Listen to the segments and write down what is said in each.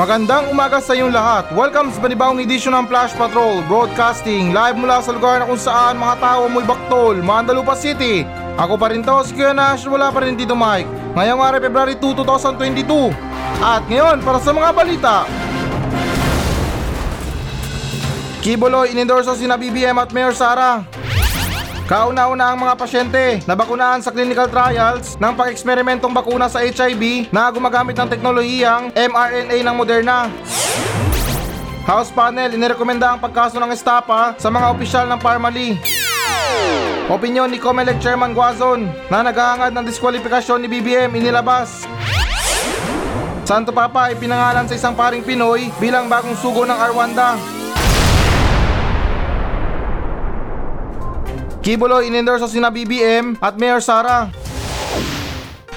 Magandang umaga sa inyong lahat. Welcome sa panibawang edisyon ng Flash Patrol Broadcasting live mula sa lugar na kung saan mga tao mo'y baktol, Mandalupa City. Ako pa rin to, si Kuya Nash, wala pa rin dito Mike. Ngayong araw, February 2, 2022. At ngayon, para sa mga balita. Kiboloy inendorso sina BBM at Mayor Sara. Kauna-una ang mga pasyente na bakunahan sa clinical trials ng pag-eksperimentong bakuna sa HIV na gumagamit ng teknolohiyang mRNA ng Moderna. House panel inirekomenda ang pagkaso ng estapa sa mga opisyal ng Parmali. Opinyon ni Comelec Chairman Guazon na naghahangad ng diskwalifikasyon ni BBM inilabas. Santo Papa ay pinangalan sa isang paring Pinoy bilang bagong sugo ng Arwanda. Kibuloy inendorso sina BBM at Mayor Sara.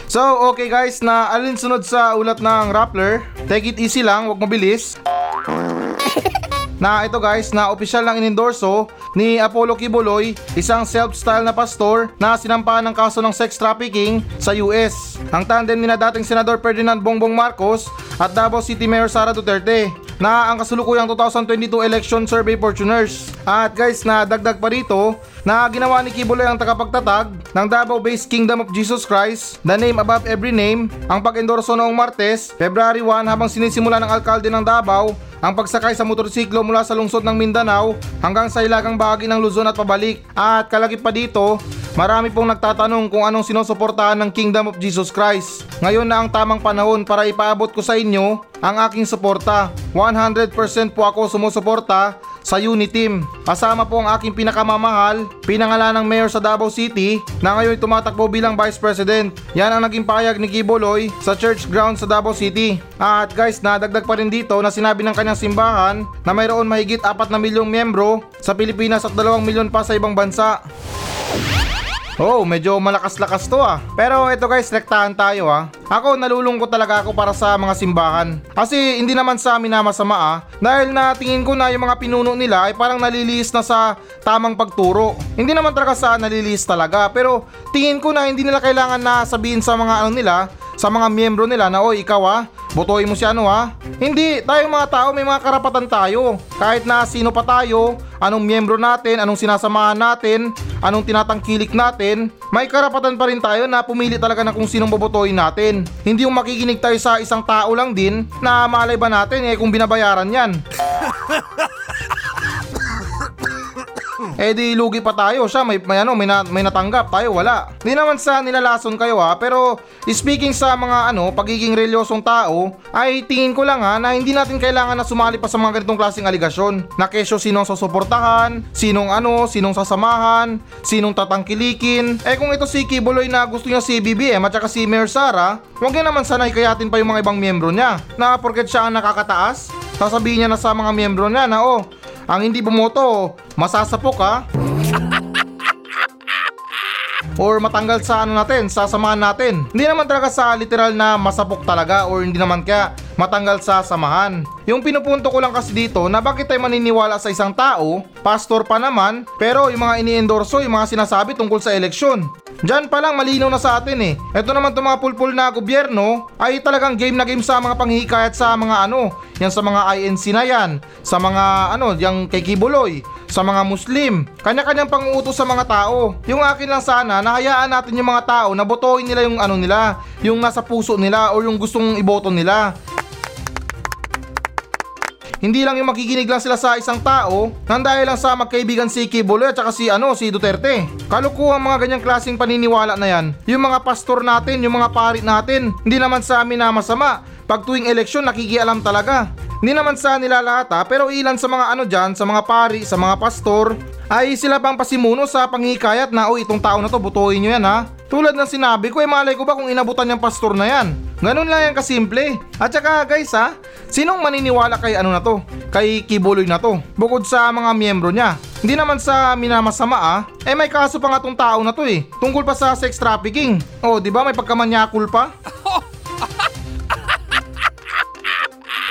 So, okay guys, na alinsunod sa ulat ng Rappler, take it easy lang, wag mabilis. na ito guys, na opisyal lang inendorso ni Apollo Kibuloy, isang self-style na pastor na sinampahan ng kaso ng sex trafficking sa US. Ang tandem ni na dating Senador Ferdinand Bongbong Marcos at Davao City Mayor Sara Duterte na ang kasulukuyang 2022 election survey fortuners. At guys, na dagdag pa rito na ginawa ni Kibuloy ang tagapagtatag ng Davao-based Kingdom of Jesus Christ, the name above every name, ang pag-endorso noong Martes, February 1 habang sinisimula ng alkalde ng Davao ang pagsakay sa motorsiklo mula sa lungsod ng Mindanao hanggang sa ilagang bahagi ng Luzon at pabalik. At kalagip pa dito, marami pong nagtatanong kung anong sinusuportahan ng Kingdom of Jesus Christ. Ngayon na ang tamang panahon para ipaabot ko sa inyo ang aking suporta. 100% po ako sumusuporta sa Uniteam. Kasama po ang aking pinakamamahal, pinangalan ng Mayor sa Davao City na ngayon tumatakbo bilang Vice President. Yan ang naging payag ni Kiboloy sa church ground sa Davao City. At guys, nadagdag pa rin dito na sinabi ng kanyang simbahan na mayroon mahigit 4 na milyong miyembro sa Pilipinas at 2 milyon pa sa ibang bansa. Oh, medyo malakas-lakas to ah. Pero ito guys, rektahan tayo ah. Ako, nalulungkot talaga ako para sa mga simbahan. Kasi hindi naman sa amin na masama ah. Dahil na tingin ko na yung mga pinuno nila ay parang nalilihis na sa tamang pagturo. Hindi naman talaga sa nalilihis talaga. Pero tingin ko na hindi nila kailangan na sabihin sa mga ano nila, sa mga miyembro nila na oy ikaw ah, botohin mo si ano ha. Hindi, tayong mga tao may mga karapatan tayo. Kahit na sino pa tayo, anong miyembro natin, anong sinasamahan natin, anong tinatangkilik natin, may karapatan pa rin tayo na pumili talaga ng kung sinong bobotohin natin. Hindi yung makikinig tayo sa isang tao lang din na malay ba natin eh kung binabayaran yan. Eh di lugi pa tayo siya may, may ano may, na, may natanggap tayo wala. Hindi naman sa nilalason kayo ha pero speaking sa mga ano pagiging relyosong tao ay tingin ko lang ha na hindi natin kailangan na sumali pa sa mga ganitong klaseng aligasyon. Na kesyo sinong susuportahan, sinong ano, sinong sasamahan, sinong tatangkilikin. Eh kung ito si Kibuloy na gusto niya si BBM at saka si Mayor Sara, huwag niya naman sana hikayatin pa yung mga ibang miyembro niya. Na porket siya ang nakakataas, sasabihin niya na sa mga miyembro niya na oh ang hindi bumoto, masasapok ha. or matanggal sa ano natin, sa samahan natin. Hindi naman talaga sa literal na masapok talaga or hindi naman kaya matanggal sa samahan. Yung pinupunto ko lang kasi dito na bakit tayo maniniwala sa isang tao, pastor pa naman, pero yung mga ini-endorso, yung mga sinasabi tungkol sa eleksyon. Diyan pa lang malinaw na sa atin eh. Ito naman itong mga pulpul na gobyerno ay talagang game na game sa mga panghihikayat sa mga ano, yan sa mga INC na yan, sa mga ano, yung kay Kibuloy, sa mga Muslim. Kanya-kanyang panguutos sa mga tao. Yung akin lang sana, nahayaan natin yung mga tao na botohin nila yung ano nila, yung nasa puso nila o yung gustong iboto nila. Hindi lang yung makikinig lang sila sa isang tao nang dahil lang sa magkaibigan si Kibuloy at si ano si Duterte. Kalukuhan mga ganyang klaseng paniniwala na yan. Yung mga pastor natin, yung mga pari natin, hindi naman sa amin na masama. Pag tuwing eleksyon nakikialam talaga. Hindi naman sa nila lahat ha, pero ilan sa mga ano dyan, sa mga pari, sa mga pastor, ay sila pang pasimuno sa panghikayat na, o itong tao na to, butuin nyo yan ha. Tulad ng sinabi ko, eh malay ko ba kung inabutan yung pastor na yan? Ganun lang yan kasimple. At saka guys ha, sinong maniniwala kay ano na to? Kay Kibuloy na to? Bukod sa mga miyembro niya. Hindi naman sa minamasama ah, eh may kaso pa nga tong tao na to eh. Tungkol pa sa sex trafficking. Oh, di ba may pagkamanyakul pa?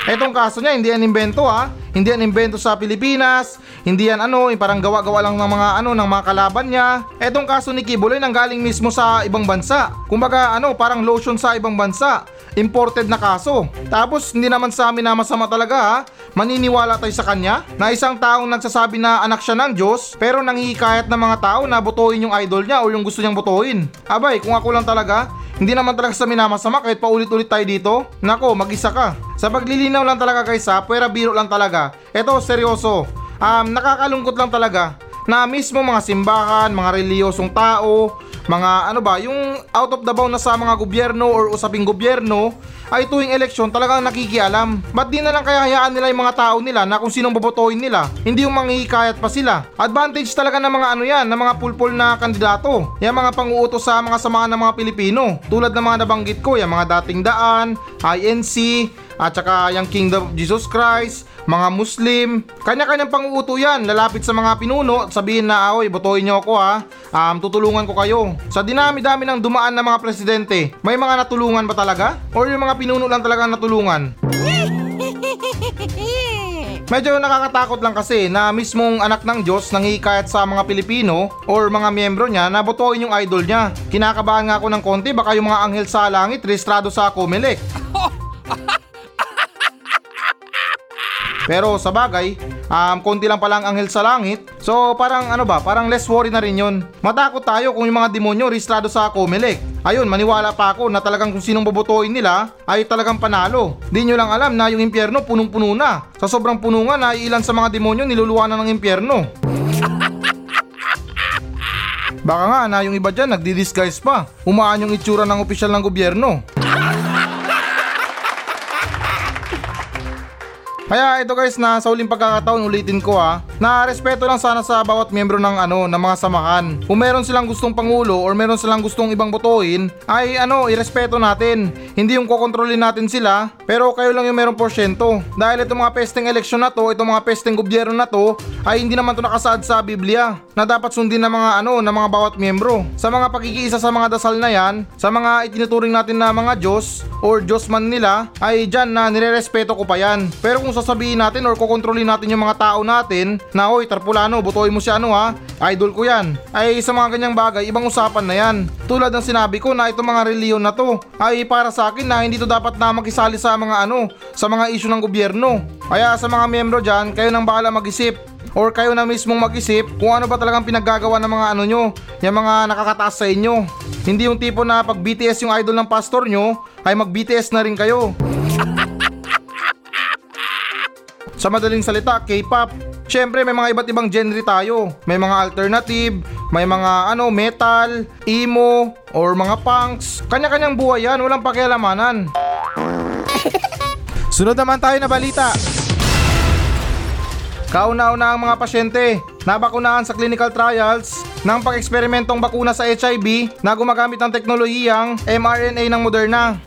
Etong kaso niya, hindi yan invento ha. Hindi yan invento sa Pilipinas. Hindi yan ano, parang gawa-gawa lang ng mga ano ng mga kalaban niya. Etong kaso ni Kibuloy nang galing mismo sa ibang bansa. Kumbaga ano, parang lotion sa ibang bansa. Imported na kaso. Tapos hindi naman sa amin na masama talaga ha. Maniniwala tayo sa kanya na isang taong nagsasabi na anak siya ng Diyos pero nanghihikayat ng mga tao na botohin yung idol niya o yung gusto niyang botohin. Abay, kung ako lang talaga, hindi naman talaga sa minamasama kahit paulit-ulit tayo dito. Nako, mag-isa ka. Sa paglilinaw lang talaga guys ha, pwera biro lang talaga. Eto, seryoso. Um, nakakalungkot lang talaga na mismo mga simbahan, mga reliyosong tao, mga ano ba, yung out of the bound na sa mga gobyerno or usaping gobyerno, ay tuwing eleksyon talagang nakikialam. Ba't di na lang kaya hayaan nila yung mga tao nila na kung sinong bobotohin nila? Hindi yung manghihikayat pa sila. Advantage talaga ng mga ano yan, ng mga pulpul na kandidato. Yung mga panguutos sa mga samahan ng mga Pilipino. Tulad ng mga nabanggit ko, yung mga dating daan, INC, at saka yung Kingdom of Jesus Christ, mga Muslim, kanya-kanyang panguuto yan, lalapit sa mga pinuno at sabihin na, oy, botohin nyo ako ha, um, tutulungan ko kayo. Sa dinami-dami ng dumaan na mga presidente, may mga natulungan ba talaga? Or yung mga pinuno lang talaga natulungan? Medyo nakakatakot lang kasi na mismong anak ng Diyos nanghihikayat sa mga Pilipino or mga miyembro niya na botohin yung idol niya. Kinakabahan nga ako ng konti baka yung mga anghel sa langit registrado sa Comelec. Pero sa bagay, um, konti lang pala ang anghel sa langit. So parang ano ba, parang less worry na rin yun. Matakot tayo kung yung mga demonyo registrado sa Comelec. Ayun, maniwala pa ako na talagang kung sinong bobotohin nila ay talagang panalo. Di nyo lang alam na yung impyerno punong-puno na. Sa sobrang puno nga na ilan sa mga demonyo niluluwanan ng impyerno. Baka nga na yung iba dyan nagdi-disguise pa. Umaan yung itsura ng opisyal ng gobyerno. Kaya ito guys na sa uling pagkakataon ulitin ko ha, na respeto lang sana sa bawat miyembro ng ano ng mga samahan. Kung meron silang gustong pangulo or meron silang gustong ibang botohin, ay ano, irespeto natin. Hindi yung kokontrolin natin sila, pero kayo lang yung merong porsyento. Dahil itong mga pesteng eleksyon na to, itong mga pesteng gobyerno na to, ay hindi naman to nakasaad sa Biblia na dapat sundin ng mga ano, ng mga bawat miyembro. Sa mga pagkikiisa sa mga dasal na yan, sa mga itinuturing natin na mga Diyos or Diyos man nila, ay dyan na nirerespeto ko pa yan. Pero kung sasabihin natin or kukontrolin natin yung mga tao natin na oy Tarpulano, botohin mo si ano ha, idol ko yan. Ay sa mga ganyang bagay, ibang usapan na yan. Tulad ng sinabi ko na itong mga reliyon na to ay para sa akin na hindi to dapat na makisali sa mga ano, sa mga issue ng gobyerno. Kaya sa mga miyembro dyan, kayo nang bahala mag-isip or kayo na mismong mag-isip kung ano ba talagang pinaggagawa ng mga ano nyo, yung mga nakakataas sa inyo. Hindi yung tipo na pag BTS yung idol ng pastor nyo, ay mag BTS na rin kayo. Sa madaling salita, K-pop. Siyempre may mga iba't ibang genre tayo. May mga alternative, may mga ano, metal, emo, or mga punks. Kanya-kanyang buhay yan, walang pakialamanan. Sunod naman tayo na balita. Kauna-una ang mga pasyente nabakunahan sa clinical trials ng pag-eksperimentong bakuna sa HIV na gumagamit ng teknolohiyang mRNA ng Moderna.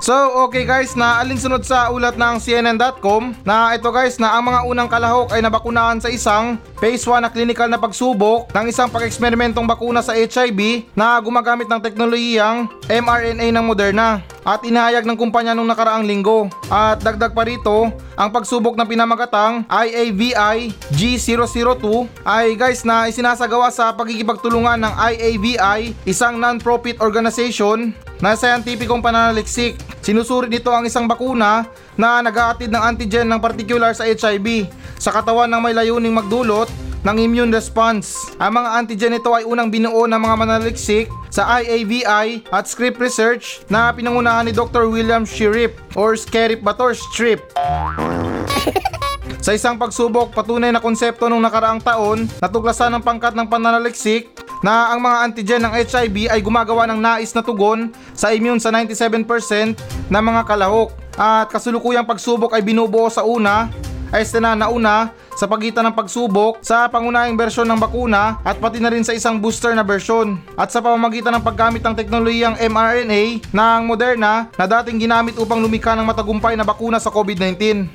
So, okay guys, na alinsunod sa ulat ng CNN.com na ito guys na ang mga unang kalahok ay nabakunahan sa isang phase 1 na clinical na pagsubok ng isang pag-eksperimentong bakuna sa HIV na gumagamit ng teknolohiyang mRNA ng Moderna at inahayag ng kumpanya nung nakaraang linggo. At dagdag pa rito, ang pagsubok ng pinamagatang IAVI G002 ay guys na isinasagawa sa pagkikipagtulungan ng IAVI, isang non-profit organization na scientificong pananaliksik. Sinusuri nito ang isang bakuna na nag-aatid ng antigen ng particular sa HIV sa katawan ng may layuning magdulot ng immune response. Ang mga antigen nito ay unang binuo ng mga manaliksik sa IAVI at script research na pinangunahan ni Dr. William Shirip or Skerip Bator Strip. Sa isang pagsubok, patunay na konsepto nung nakaraang taon, natuklasan ng pangkat ng pananaliksik na ang mga antigen ng HIV ay gumagawa ng nais na tugon sa immune sa 97% ng mga kalahok. At kasulukuyang pagsubok ay binubuo sa una ay na nauna sa pagitan ng pagsubok sa pangunahing bersyon ng bakuna at pati na rin sa isang booster na bersyon at sa pamamagitan ng paggamit ng teknolohiyang mRNA ng Moderna na dating ginamit upang lumikha ng matagumpay na bakuna sa COVID-19.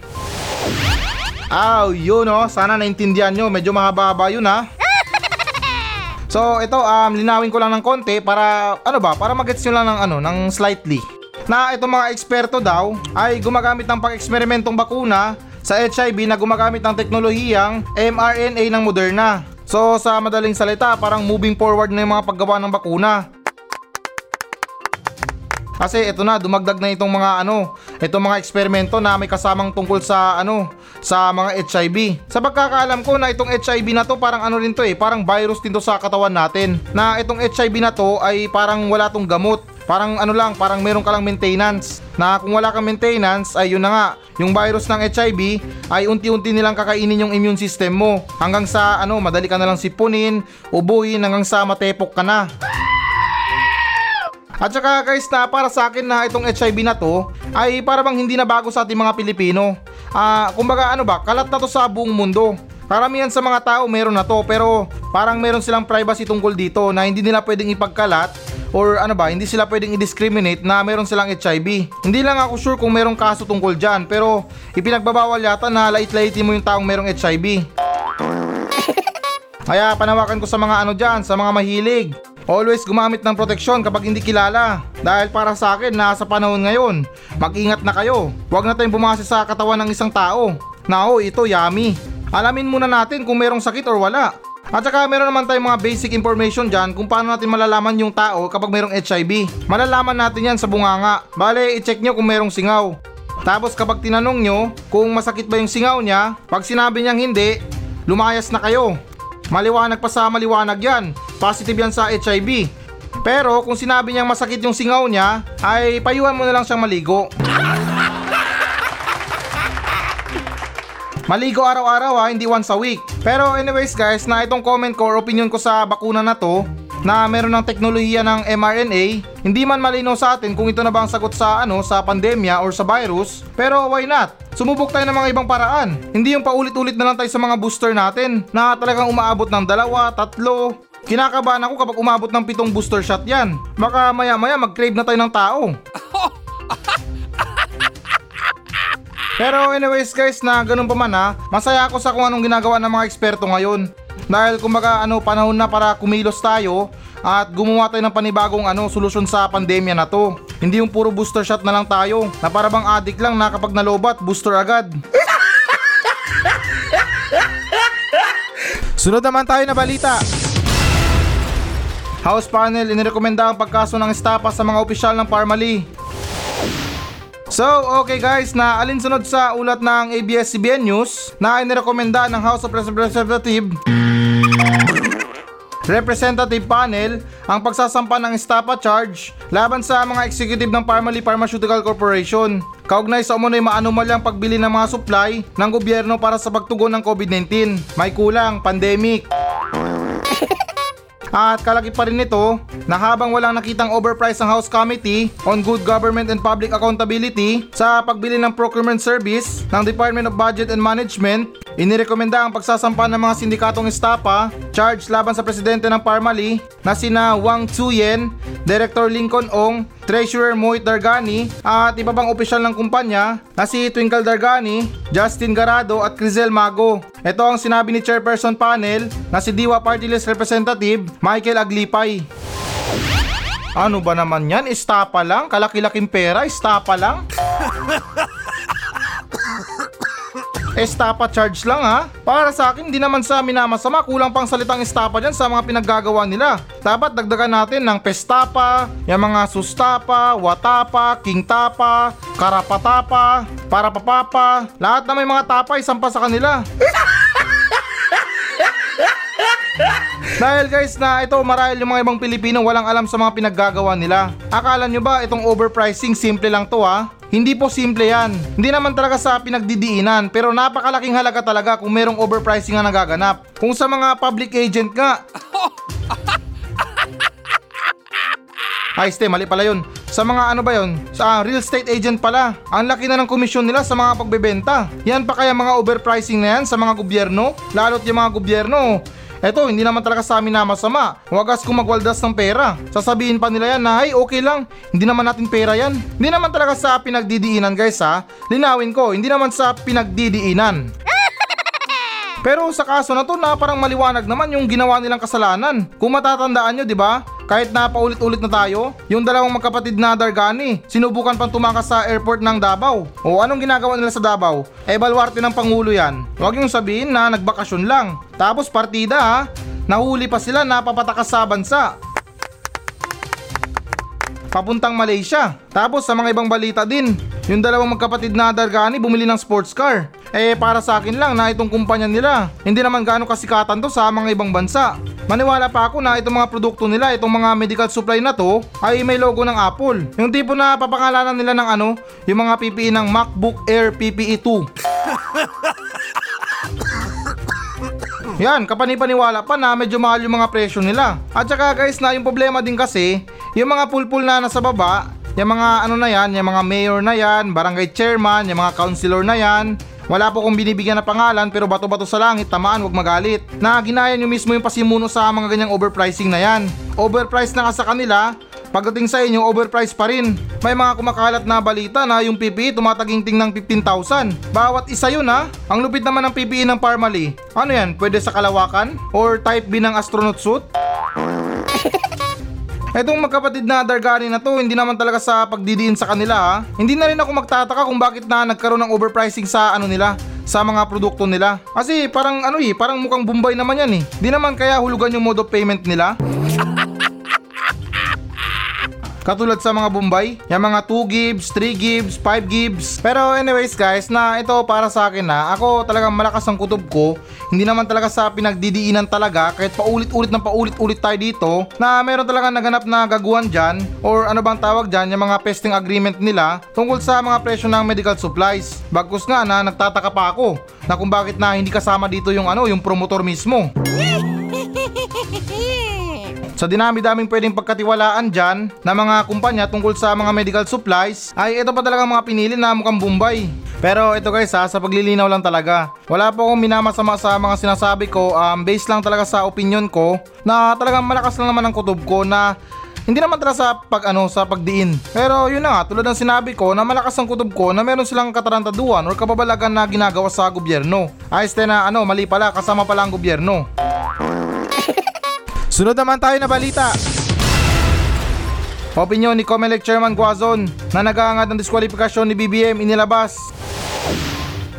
Aw, yun oh, sana naintindihan nyo, medyo mahaba-haba yun ha. So ito um linawin ko lang ng konti para ano ba para magets nyo lang ng ano ng slightly. Na itong mga eksperto daw ay gumagamit ng pang-eksperimentong bakuna sa HIV na gumagamit ng teknolohiyang mRNA ng Moderna. So sa madaling salita parang moving forward na yung mga paggawa ng bakuna. Kasi ito na, dumagdag na itong mga ano, itong mga eksperimento na may kasamang tungkol sa ano, sa mga HIV. Sa pagkakaalam ko na itong HIV na to parang ano rin to eh, parang virus din to sa katawan natin. Na itong HIV na to ay parang wala tong gamot. Parang ano lang, parang meron ka lang maintenance. Na kung wala kang maintenance, ay yun na nga, yung virus ng HIV ay unti-unti nilang kakainin yung immune system mo. Hanggang sa ano, madali ka na lang sipunin, ubuhin hanggang sa matepok ka na. At saka guys na para sa akin na itong HIV na to ay para bang hindi na bago sa ating mga Pilipino. Ah, kumbaga ano ba, kalat na to sa buong mundo. Karamihan sa mga tao meron na to pero parang meron silang privacy tungkol dito na hindi nila pwedeng ipagkalat or ano ba, hindi sila pwedeng i-discriminate na meron silang HIV. Hindi lang ako sure kung merong kaso tungkol dyan pero ipinagbabawal yata na lait-laitin mo yung taong merong HIV. Kaya panawakan ko sa mga ano dyan, sa mga mahilig. Always gumamit ng proteksyon kapag hindi kilala. Dahil para sa akin, nasa panahon ngayon. Mag-ingat na kayo. Huwag na tayong bumase sa katawan ng isang tao. Na oh, ito yummy. Alamin muna natin kung merong sakit or wala. At saka meron naman tayong mga basic information dyan kung paano natin malalaman yung tao kapag merong HIV. Malalaman natin yan sa bunganga. Bale, i-check nyo kung merong singaw. Tapos kapag tinanong nyo kung masakit ba yung singaw niya, pag sinabi niyang hindi, lumayas na kayo. Maliwanag pa sa maliwanag yan. Positive yan sa HIV. Pero kung sinabi niyang masakit yung singaw niya, ay payuhan mo na lang siyang maligo. Maligo araw-araw ha, hindi once a week. Pero anyways guys, na itong comment ko or opinion ko sa bakuna na to, na meron ng teknolohiya ng mRNA, hindi man malinaw sa atin kung ito na ba ang sagot sa ano sa pandemya or sa virus, pero why not? Sumubok tayo ng mga ibang paraan. Hindi yung paulit-ulit na lang tayo sa mga booster natin na talagang umaabot ng dalawa, tatlo. Kinakabahan ako kapag umabot ng pitong booster shot yan. Baka maya-maya mag-crave na tayo ng tao. Pero anyways guys na ganun pa man ha, masaya ako sa kung anong ginagawa ng mga eksperto ngayon. Dahil kumbaga ano panahon na para kumilos tayo at gumawa tayo ng panibagong ano solusyon sa pandemya na to. Hindi yung puro booster shot na lang tayo na para bang addict lang na kapag nalobat booster agad. Sunod naman tayo na balita. House panel inirekomenda ang pagkaso ng estapa sa mga opisyal ng Parmali. So, okay guys, na alinsunod sa ulat ng ABS-CBN News na inirekomenda ng House of Representatives Representative Panel ang pagsasampa ng estapa charge laban sa mga executive ng Parmali Pharmaceutical Corporation. Kaugnay sa umunoy maanumalyang pagbili ng mga supply ng gobyerno para sa pagtugon ng COVID-19. May kulang, pandemic. At kalaki pa rin nito na habang walang nakitang overprice ang House Committee on Good Government and Public Accountability sa pagbili ng procurement service ng Department of Budget and Management, inirekomenda ang pagsasampa ng mga sindikatong estapa charge laban sa presidente ng Parmali na sina Wang Tzuyen, Director Lincoln Ong, Treasurer Moit Dargani at iba pang opisyal ng kumpanya na si Twinkle Dargani, Justin Garado at Crizel Mago. Ito ang sinabi ni Chairperson Panel na si Diwa Party List Representative Michael Aglipay. Ano ba naman yan? Estapa lang? Kalaki-laking pera? Estapa lang? Estapa charge lang ha? Para sa akin, di naman sa minamasama. Kulang pang salitang estapa dyan sa mga pinaggagawa nila. Dapat dagdagan natin ng pestapa, yung mga sustapa, watapa, kingtapa, karapatapa, parapapapa. Lahat na may mga tapa, isampa sa kanila. Dahil guys na ito marahil yung mga ibang Pilipino walang alam sa mga pinaggagawa nila. Akala nyo ba itong overpricing simple lang to ha? Hindi po simple yan. Hindi naman talaga sa pinagdidiinan pero napakalaking halaga talaga kung merong overpricing na nagaganap. Kung sa mga public agent nga. Ay, ste, mali pala yun. Sa mga ano ba yun? Sa ah, real estate agent pala. Ang laki na ng komisyon nila sa mga pagbebenta. Yan pa kaya mga overpricing na yan sa mga gobyerno? Lalo't yung mga gobyerno, Eto, hindi naman talaga sa amin na masama. Wagas kung magwaldas ng pera. Sasabihin pa nila yan na, ay okay lang, hindi naman natin pera yan. Hindi naman talaga sa pinagdidiinan guys ha. Linawin ko, hindi naman sa pinagdidiinan. Pero sa kaso na to na parang maliwanag naman yung ginawa nilang kasalanan. Kung matatandaan nyo, di ba? Kahit na paulit-ulit na tayo, yung dalawang magkapatid na Dargani, sinubukan pang tumakas sa airport ng Davao. O anong ginagawa nila sa Davao? Eh balwarte ng Pangulo yan. Huwag yung sabihin na nagbakasyon lang. Tapos partida ha, nahuli pa sila na papatakas sa bansa. Papuntang Malaysia. Tapos sa mga ibang balita din, yung dalawang magkapatid na Dargani bumili ng sports car. Eh para sa akin lang na itong kumpanya nila, hindi naman gaano kasikatan to sa mga ibang bansa. Maniwala pa ako na itong mga produkto nila, itong mga medical supply na to, ay may logo ng Apple. Yung tipo na papangalanan nila ng ano, yung mga PPE ng MacBook Air PPE 2. Yan, kapanipaniwala pa na medyo mahal yung mga presyo nila. At saka guys na yung problema din kasi, yung mga pulpul na nasa baba, yung mga ano na yan, yung mga mayor na yan, barangay chairman, yung mga councilor na yan, wala po kong binibigyan na pangalan pero bato-bato sa langit, tamaan, wag magalit. Na ginaya nyo mismo yung pasimuno sa mga ganyang overpricing na yan. Overpriced na nga sa kanila, pagdating sa inyo overpriced pa rin. May mga kumakalat na balita na yung PPE tumataginting ng 15,000. Bawat isa yun ha. Ang lupit naman ng PPE ng Parmalee. Ano yan, pwede sa kalawakan? Or type B ng astronaut suit? Etong magkapatid na Dargani na to, hindi naman talaga sa pagdidiin sa kanila ha. Hindi na rin ako magtataka kung bakit na nagkaroon ng overpricing sa ano nila, sa mga produkto nila. Kasi parang ano eh, parang mukhang Bombay naman yan eh. Di naman kaya hulugan yung mode of payment nila. Katulad sa mga Bombay, yung mga 2 gigs, 3 gigs, 5 gigs. Pero anyways guys, na ito para sa akin na ako talagang malakas ang kutob ko. Hindi naman talaga sa pinagdidiinan talaga kahit paulit-ulit ng paulit-ulit tayo dito na meron talaga naganap na gaguhan dyan or ano bang tawag dyan yung mga pesting agreement nila tungkol sa mga presyo ng medical supplies. Bagkus nga na nagtataka pa ako na kung bakit na hindi kasama dito yung ano yung promotor mismo. Sa dinami-daming pwedeng pagkatiwalaan dyan na mga kumpanya tungkol sa mga medical supplies ay ito pa talaga mga pinili na mukhang Bombay. Pero ito guys ha, sa paglilinaw lang talaga. Wala po akong minamasama sa mga sinasabi ko, um, based lang talaga sa opinion ko na talagang malakas lang naman ang kutob ko na hindi naman talaga sa pag ano sa pagdiin. Pero yun na nga, tulad ng sinabi ko na malakas ang kutob ko na meron silang katarantaduan or kababalagan na ginagawa sa gobyerno. Ayos na ano, mali pala, kasama pala ang gobyerno. Sunod naman tayo na balita. Opinyon ni Comelec Chairman Guazon na nag-aangad ng diskwalifikasyon ni BBM inilabas.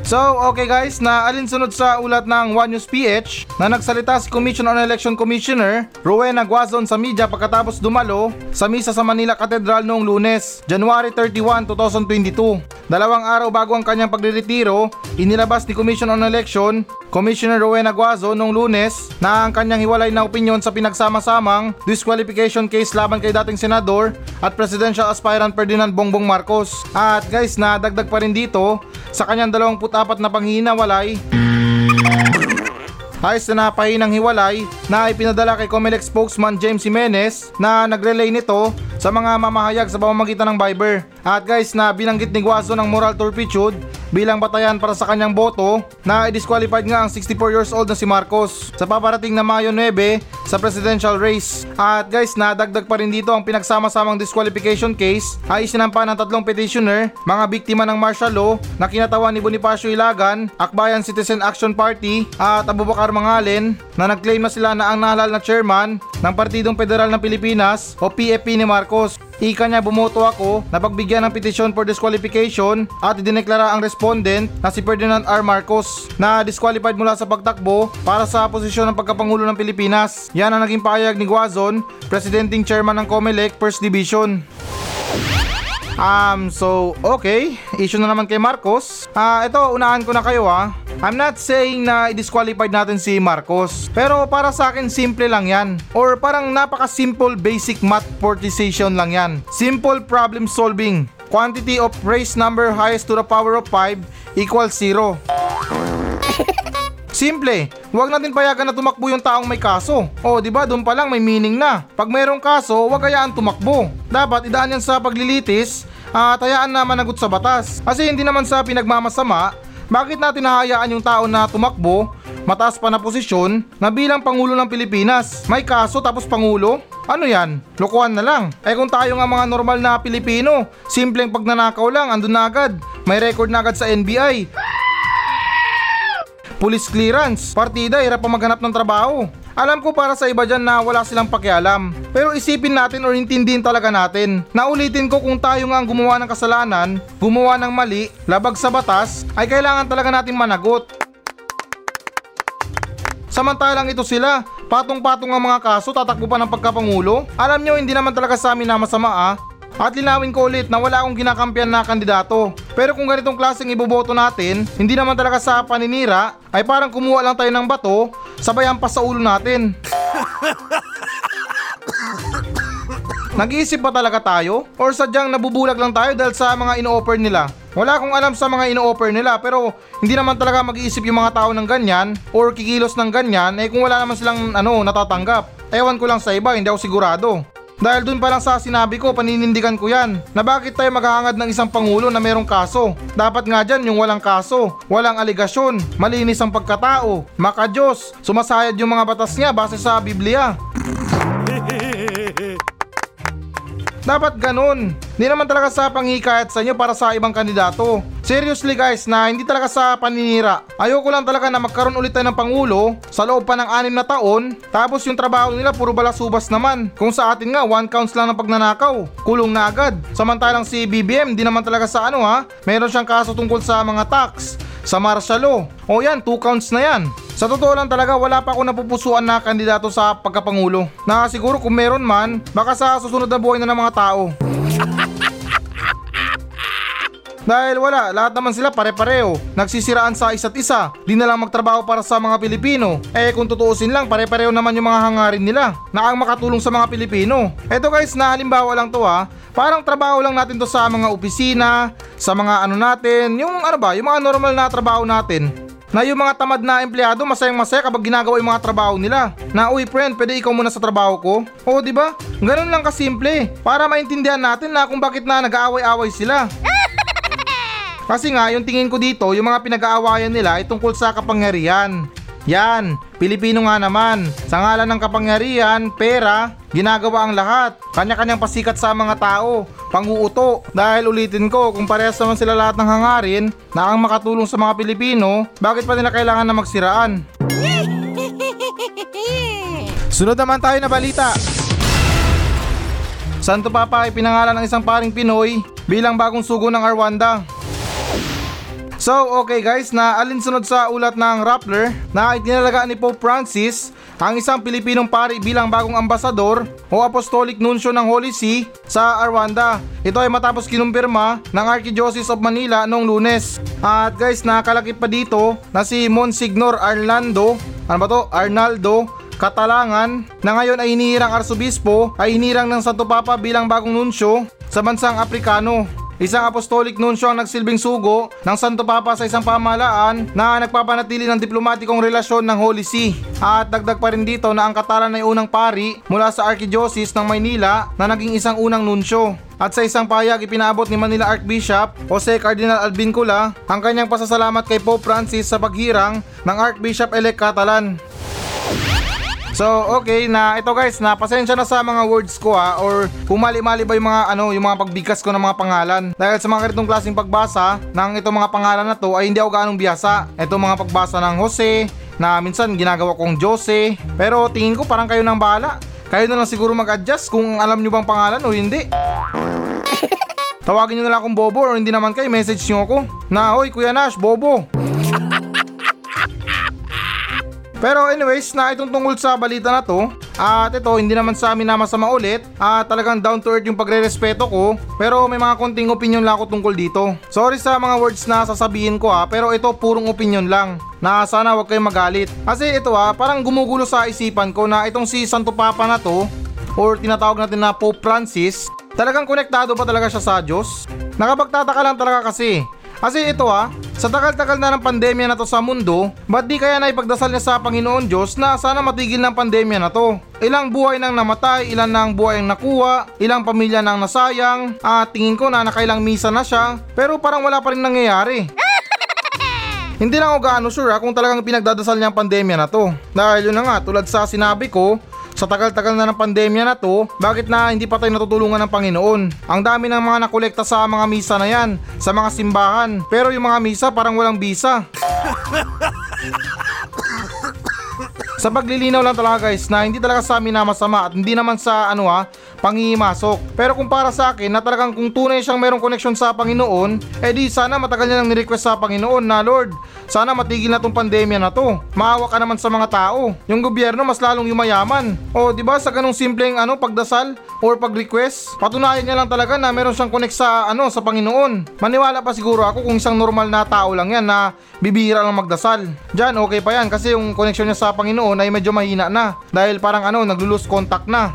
So, okay guys, na alinsunod sa ulat ng One News PH na nagsalita si Commission on Election Commissioner Rowena Guazon sa media pagkatapos dumalo sa misa sa Manila Cathedral noong lunes, January 31, 2022. Dalawang araw bago ang kanyang pagreretiro, inilabas ni Commission on Election Commissioner Rowena Guazo noong lunes na ang kanyang hiwalay na opinyon sa pinagsama-samang disqualification case laban kay dating senador at presidential aspirant Ferdinand Bongbong Marcos. At guys, nadagdag pa rin dito sa kanyang 24 na panghihinawalay Ayos na napahinang hiwalay na ipinadala kay Comelec spokesman James Jimenez na nagrelay nito sa mga mamahayag sa pamamagitan ng Viber. At guys na binanggit ni Guaso ng moral turpitude bilang batayan para sa kanyang boto na i-disqualified nga ang 64 years old na si Marcos sa paparating na Mayo 9 sa presidential race. At guys, nadagdag pa rin dito ang pinagsama-samang disqualification case ay isinampa ng tatlong petitioner, mga biktima ng martial law na kinatawan ni Bonifacio Ilagan, Akbayan Citizen Action Party at Abubakar Mangalen na nag-claim na sila na ang nahalal na chairman ng Partidong Federal ng Pilipinas o PFP ni Marcos. Ika niya bumoto ako na pagbigyan ng petisyon for disqualification at idineklara ang respondent na si Ferdinand R. Marcos na disqualified mula sa pagtakbo para sa posisyon ng pagkapangulo ng Pilipinas. Yan ang naging pahayag ni Guazon, Presidenting Chairman ng COMELEC First Division. Um, so, okay. Issue na naman kay Marcos. Ah, ito, unahan ko na kayo ah. I'm not saying na i-disqualified natin si Marcos. Pero para sa akin, simple lang yan. Or parang napaka-simple basic math portization lang yan. Simple problem solving. Quantity of race number highest to the power of 5 equals 0. Simple. Huwag natin payagan na tumakbo yung taong may kaso. O, di ba? Doon pa lang may meaning na. Pag mayroong kaso, huwag hayaan tumakbo. Dapat idaan yan sa paglilitis at hayaan na managot sa batas. Kasi hindi naman sa pinagmamasama, bakit natin hahayaan yung tao na tumakbo, mataas pa na posisyon, na bilang Pangulo ng Pilipinas? May kaso tapos Pangulo? Ano yan? Lokohan na lang. Eh kung tayo nga mga normal na Pilipino, simpleng pagnanakaw lang, andun na agad. May record na agad sa NBI police clearance, partida, hirap pa maghanap ng trabaho. Alam ko para sa iba dyan na wala silang pakialam. Pero isipin natin o intindihin talaga natin. Naulitin ko kung tayo nga ang gumawa ng kasalanan, gumawa ng mali, labag sa batas, ay kailangan talaga natin managot. Samantalang ito sila, patong-patong ang mga kaso, tatakbo pa ng pagkapangulo. Alam nyo, hindi naman talaga sa amin na masama ah. At linawin ko ulit na wala akong ginakampiyan na kandidato. Pero kung ganitong klaseng iboboto natin, hindi naman talaga sa paninira, ay parang kumuha lang tayo ng bato, sabay pa sa ulo natin. Nag-iisip ba talaga tayo? Or sadyang nabubulag lang tayo dahil sa mga ino-offer nila? Wala akong alam sa mga ino-offer nila pero hindi naman talaga mag-iisip yung mga tao ng ganyan or kikilos ng ganyan eh kung wala naman silang ano natatanggap. Ewan ko lang sa iba, hindi ako sigurado. Dahil dun pa lang sa sinabi ko, paninindigan ko yan na bakit tayo maghahangad ng isang pangulo na merong kaso. Dapat nga dyan yung walang kaso, walang aligasyon, malinis ang pagkatao, makajos, sumasayad yung mga batas niya base sa Biblia. Dapat ganun. Hindi naman talaga sa panghikayat sa inyo para sa ibang kandidato. Seriously guys, na hindi talaga sa paninira. Ayoko lang talaga na magkaroon ulit tayo ng Pangulo sa loob pa ng anim na taon, tapos yung trabaho nila puro balasubas naman. Kung sa atin nga, one counts lang ng pagnanakaw. Kulong na agad. Samantalang si BBM, di naman talaga sa ano ha, meron siyang kaso tungkol sa mga tax, sa martial law. O yan, two counts na yan. Sa totoo lang talaga wala pa ako napupusuan na kandidato sa pagkapangulo. Na siguro kung meron man, baka sa susunod na buhay na ng mga tao. Dahil wala, lahat naman sila pare-pareho. Nagsisiraan sa isa't isa. Di na lang magtrabaho para sa mga Pilipino. Eh kung tutuusin lang, pare-pareho naman yung mga hangarin nila na ang makatulong sa mga Pilipino. Eto guys, na halimbawa lang to ha. Parang trabaho lang natin to sa mga opisina, sa mga ano natin, yung ano ba, yung mga normal na trabaho natin. Na yung mga tamad na empleyado masayang masaya kapag ginagawa yung mga trabaho nila. Na uy friend, pwede ikaw muna sa trabaho ko? Oo, di ba? Ganun lang kasimple. Para maintindihan natin na kung bakit na nag-aaway-away sila. Kasi nga, yung tingin ko dito, yung mga pinag-aawayan nila ay tungkol sa kapangyarihan. Yan, Pilipino nga naman. Sa ngalan ng kapangyarihan, pera, ginagawa ang lahat. Kanya-kanyang pasikat sa mga tao, panguuto. Dahil ulitin ko, kung parehas naman sila lahat ng hangarin na ang makatulong sa mga Pilipino, bakit pa nila kailangan na magsiraan? Sunod naman tayo na balita. Santo Papa ay pinangalan ng isang paring Pinoy bilang bagong sugo ng Rwanda. So, okay guys, na alinsunod sa ulat ng Rappler na itinalagaan ni Pope Francis ang isang Pilipinong pari bilang bagong ambasador o apostolic nuncio ng Holy See sa Rwanda. Ito ay matapos kinumpirma ng Archdiocese of Manila noong lunes. At guys, nakalakip pa dito na si Monsignor Arlando, ano ba to? Arnaldo Katalangan na ngayon ay hinihirang arsobispo ay hinirang ng Santo Papa bilang bagong nunsyo sa bansang Aprikano. Isang apostolic nuncio ang nagsilbing sugo ng Santo Papa sa isang pamahalaan na nagpapanatili ng diplomatikong relasyon ng Holy See. At dagdag pa rin dito na ang Katalan ay unang pari mula sa Archdiocese ng Maynila na naging isang unang nuncio. At sa isang payag ipinaabot ni Manila Archbishop Jose Cardinal Albincula ang kanyang pasasalamat kay Pope Francis sa paghirang ng Archbishop-elect Catalan. So, okay na ito guys, na pasensya na sa mga words ko ha or kung mali-mali ba yung mga ano, yung mga pagbigkas ko ng mga pangalan. Dahil sa mga ganitong klaseng pagbasa ng itong mga pangalan na to ay hindi ako ganong biyasa. Ito mga pagbasa ng Jose na minsan ginagawa kong Jose. Pero tingin ko parang kayo nang bahala. Kayo na lang siguro mag-adjust kung alam nyo bang pangalan o hindi. Tawagin nyo na lang akong Bobo or hindi naman kayo, message nyo ako. Na, hoy Kuya Nash, Bobo. Pero anyways, na itong tungkol sa balita na to, at ito hindi naman sa amin na masama ulit, at talagang down to earth yung pagre-respeto ko, pero may mga konting opinion lang ako tungkol dito. Sorry sa mga words na sasabihin ko ha, pero ito purong opinion lang, na sana wag kayong magalit. Kasi ito ha, parang gumugulo sa isipan ko na itong si Santo Papa na to, or tinatawag natin na Pope Francis, talagang konektado ba talaga siya sa Diyos? Nakapagtataka lang talaga kasi, kasi ito ha, sa tagal-tagal na ng pandemya na to sa mundo, ba't di kaya naipagdasal niya sa Panginoon Diyos na sana matigil ng pandemya na to? Ilang buhay nang namatay, ilan nang buhay ang nakuha, ilang pamilya nang nasayang, at tingin ko na nakailang misa na siya, pero parang wala pa rin nangyayari. Hindi lang ako gaano sure ha, kung talagang pinagdadasal niya ang pandemya na to. Dahil yun na nga, tulad sa sinabi ko, sa tagal-tagal na ng pandemya na to, bakit na hindi pa tayo natutulungan ng Panginoon? Ang dami ng mga nakolekta sa mga misa na yan, sa mga simbahan. Pero yung mga misa parang walang bisa. sa paglilinaw lang talaga guys na hindi talaga sa amin na masama at hindi naman sa ano ha, pangimasok. Pero kung para sa akin na talagang kung tunay siyang merong koneksyon sa Panginoon, eh di sana matagal niya nang nirequest sa Panginoon na Lord, sana matigil na tong pandemya na to. Maawa ka naman sa mga tao. Yung gobyerno mas lalong yumayaman. O di ba sa ganung simpleng ano pagdasal or pag-request, patunayan niya lang talaga na meron siyang connect sa ano sa Panginoon. Maniwala pa siguro ako kung isang normal na tao lang yan na bibihira lang magdasal. Diyan okay pa yan kasi yung connection niya sa Panginoon ay medyo mahina na dahil parang ano naglo-lose contact na.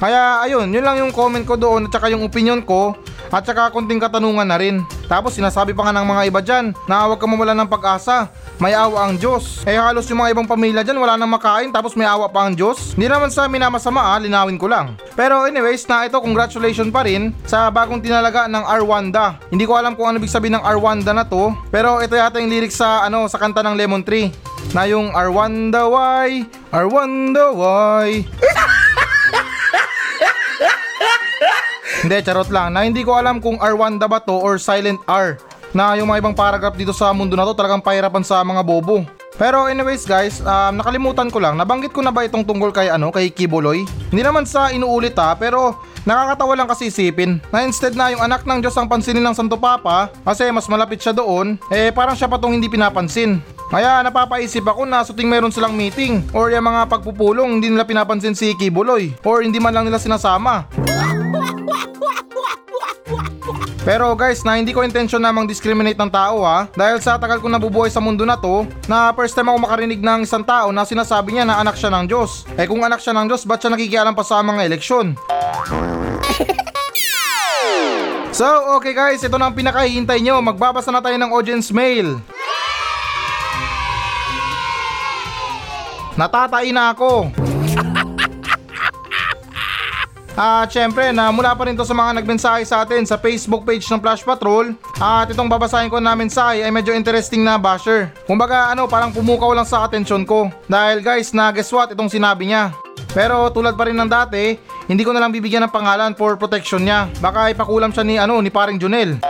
Kaya ayun, yun lang yung comment ko doon at saka yung opinion ko at saka konting katanungan na rin. Tapos sinasabi pa nga ng mga iba dyan na huwag ka mawala ng pag-asa. May awa ang Diyos. Eh halos yung mga ibang pamilya dyan wala nang makain tapos may awa pa ang Diyos. Hindi naman sa minamasama ah, linawin ko lang. Pero anyways na ito congratulations pa rin sa bagong tinalaga ng Arwanda. Hindi ko alam kung ano ibig sabihin ng Arwanda na to. Pero ito yata yung lyrics sa ano sa kanta ng Lemon Tree. Na yung Arwanda why, Arwanda why. Hindi, charot lang. Na hindi ko alam kung R1 ba to or silent R. Na yung mga ibang paragraph dito sa mundo na to talagang pahirapan sa mga bobo. Pero anyways guys, um, nakalimutan ko lang, nabanggit ko na ba itong tungkol kay ano, kay Kiboloy? Hindi naman sa inuulit ha, pero nakakatawa lang kasi isipin na instead na yung anak ng Diyos ang pansinin ng Santo Papa kasi mas malapit siya doon, eh parang siya pa tong hindi pinapansin. Kaya napapaisip ako na suting meron silang meeting or yung mga pagpupulong hindi nila pinapansin si Kibuloy or hindi man lang nila sinasama. Pero guys, na hindi ko intensyon namang discriminate ng tao ha. Dahil sa tagal ko nabubuhay sa mundo na to, na first time ako makarinig ng isang tao na sinasabi niya na anak siya ng Diyos. Eh kung anak siya ng Diyos, ba't siya nakikialam pa sa mga eleksyon? So, okay guys, ito na ang pinakahihintay nyo. Magbabasa na tayo ng audience mail. Natatai na ako. At syempre na mula pa rin to sa mga nagmensahe sa atin sa Facebook page ng Flash Patrol. At itong babasahin ko na mensahe ay medyo interesting na basher. Kumbaga ano parang pumukaw lang sa atensyon ko. Dahil guys na guess what? Itong sinabi niya. Pero tulad pa rin ng dati, hindi ko na lang bibigyan ng pangalan for protection niya. Baka ipakulam siya ni ano ni paring Junel.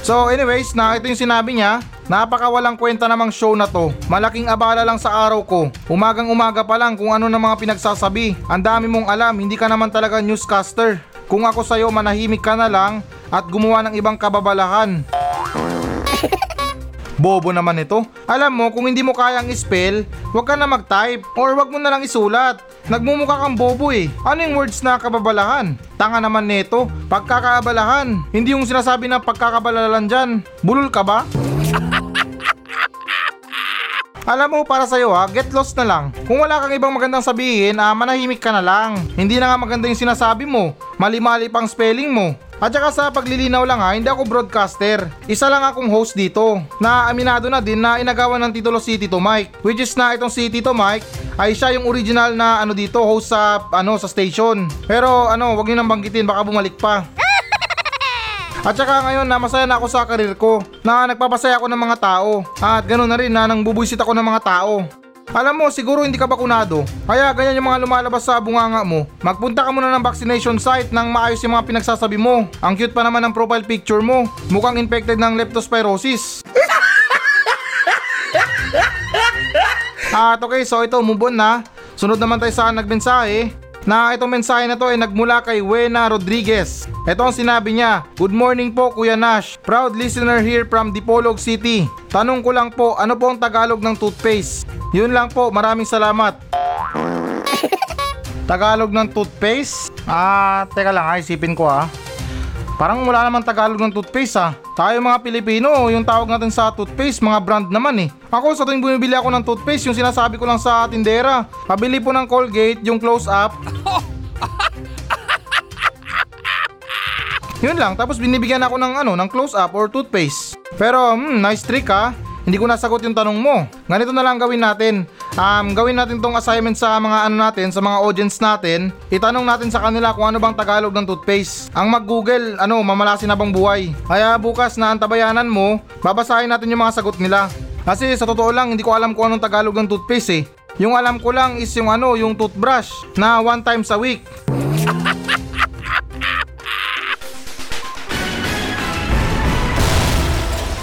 So anyways, na ito yung sinabi niya, napakawalang kwenta namang show na to. Malaking abala lang sa araw ko. Umagang umaga pa lang kung ano na mga pinagsasabi. Ang dami mong alam, hindi ka naman talaga newscaster. Kung ako sa'yo, manahimik ka na lang at gumawa ng ibang kababalahan. Bobo naman ito. Alam mo, kung hindi mo kayang spell, huwag ka na mag-type or huwag mo na lang isulat. Nagmumukha kang bobo eh. Ano yung words na kababalahan? Tanga naman nito. Pagkakaabalahan. Hindi yung sinasabi na pagkakabalalan dyan. Bulol ka ba? Alam mo, para sa'yo ha, get lost na lang. Kung wala kang ibang magandang sabihin, ah, manahimik ka na lang. Hindi na nga maganda yung sinasabi mo. Mali-mali pang spelling mo. At saka sa paglilinaw lang ha, hindi ako broadcaster. Isa lang akong host dito. Na aminado na din na inagawa ng titulo si Tito Mike. Which is na itong si Tito Mike ay siya yung original na ano dito host sa ano sa station. Pero ano, wag niyo nang banggitin baka bumalik pa. At saka ngayon na masaya na ako sa karir ko na nagpapasaya ako ng mga tao at ganoon na rin na nang bubuisit ako ng mga tao. Alam mo, siguro hindi ka bakunado. Kaya ganyan yung mga lumalabas sa bunganga mo. Magpunta ka muna ng vaccination site nang maayos yung mga pinagsasabi mo. Ang cute pa naman ng profile picture mo. Mukhang infected ng leptospirosis. At okay, so ito, move on na. Sunod naman tayo sa nagmensahe na itong mensahe na to ay nagmula kay Wena Rodriguez. Ito ang sinabi niya, Good morning po Kuya Nash, proud listener here from Dipolog City. Tanong ko lang po, ano po ang Tagalog ng toothpaste? Yun lang po, maraming salamat. Tagalog ng toothpaste? Ah, teka lang, ha, isipin ko ha. Parang wala naman Tagalog ng toothpaste ha. Tayo mga Pilipino, yung tawag natin sa toothpaste, mga brand naman eh. Ako sa tuwing bumibili ako ng toothpaste, yung sinasabi ko lang sa tindera, pabili po ng Colgate, yung close up. Yun lang, tapos binibigyan ako ng ano, ng close up or toothpaste. Pero, hmm, nice trick ha. Hindi ko nasagot yung tanong mo. Ganito na lang gawin natin. Um, gawin natin tong assignment sa mga ano natin, sa mga audience natin. Itanong natin sa kanila kung ano bang Tagalog ng toothpaste. Ang mag-google, ano, mamalasin na bang buhay. Kaya bukas na antabayanan mo, babasahin natin yung mga sagot nila. Kasi sa totoo lang, hindi ko alam kung anong Tagalog ng toothpaste eh. Yung alam ko lang is yung ano, yung toothbrush na one times a week.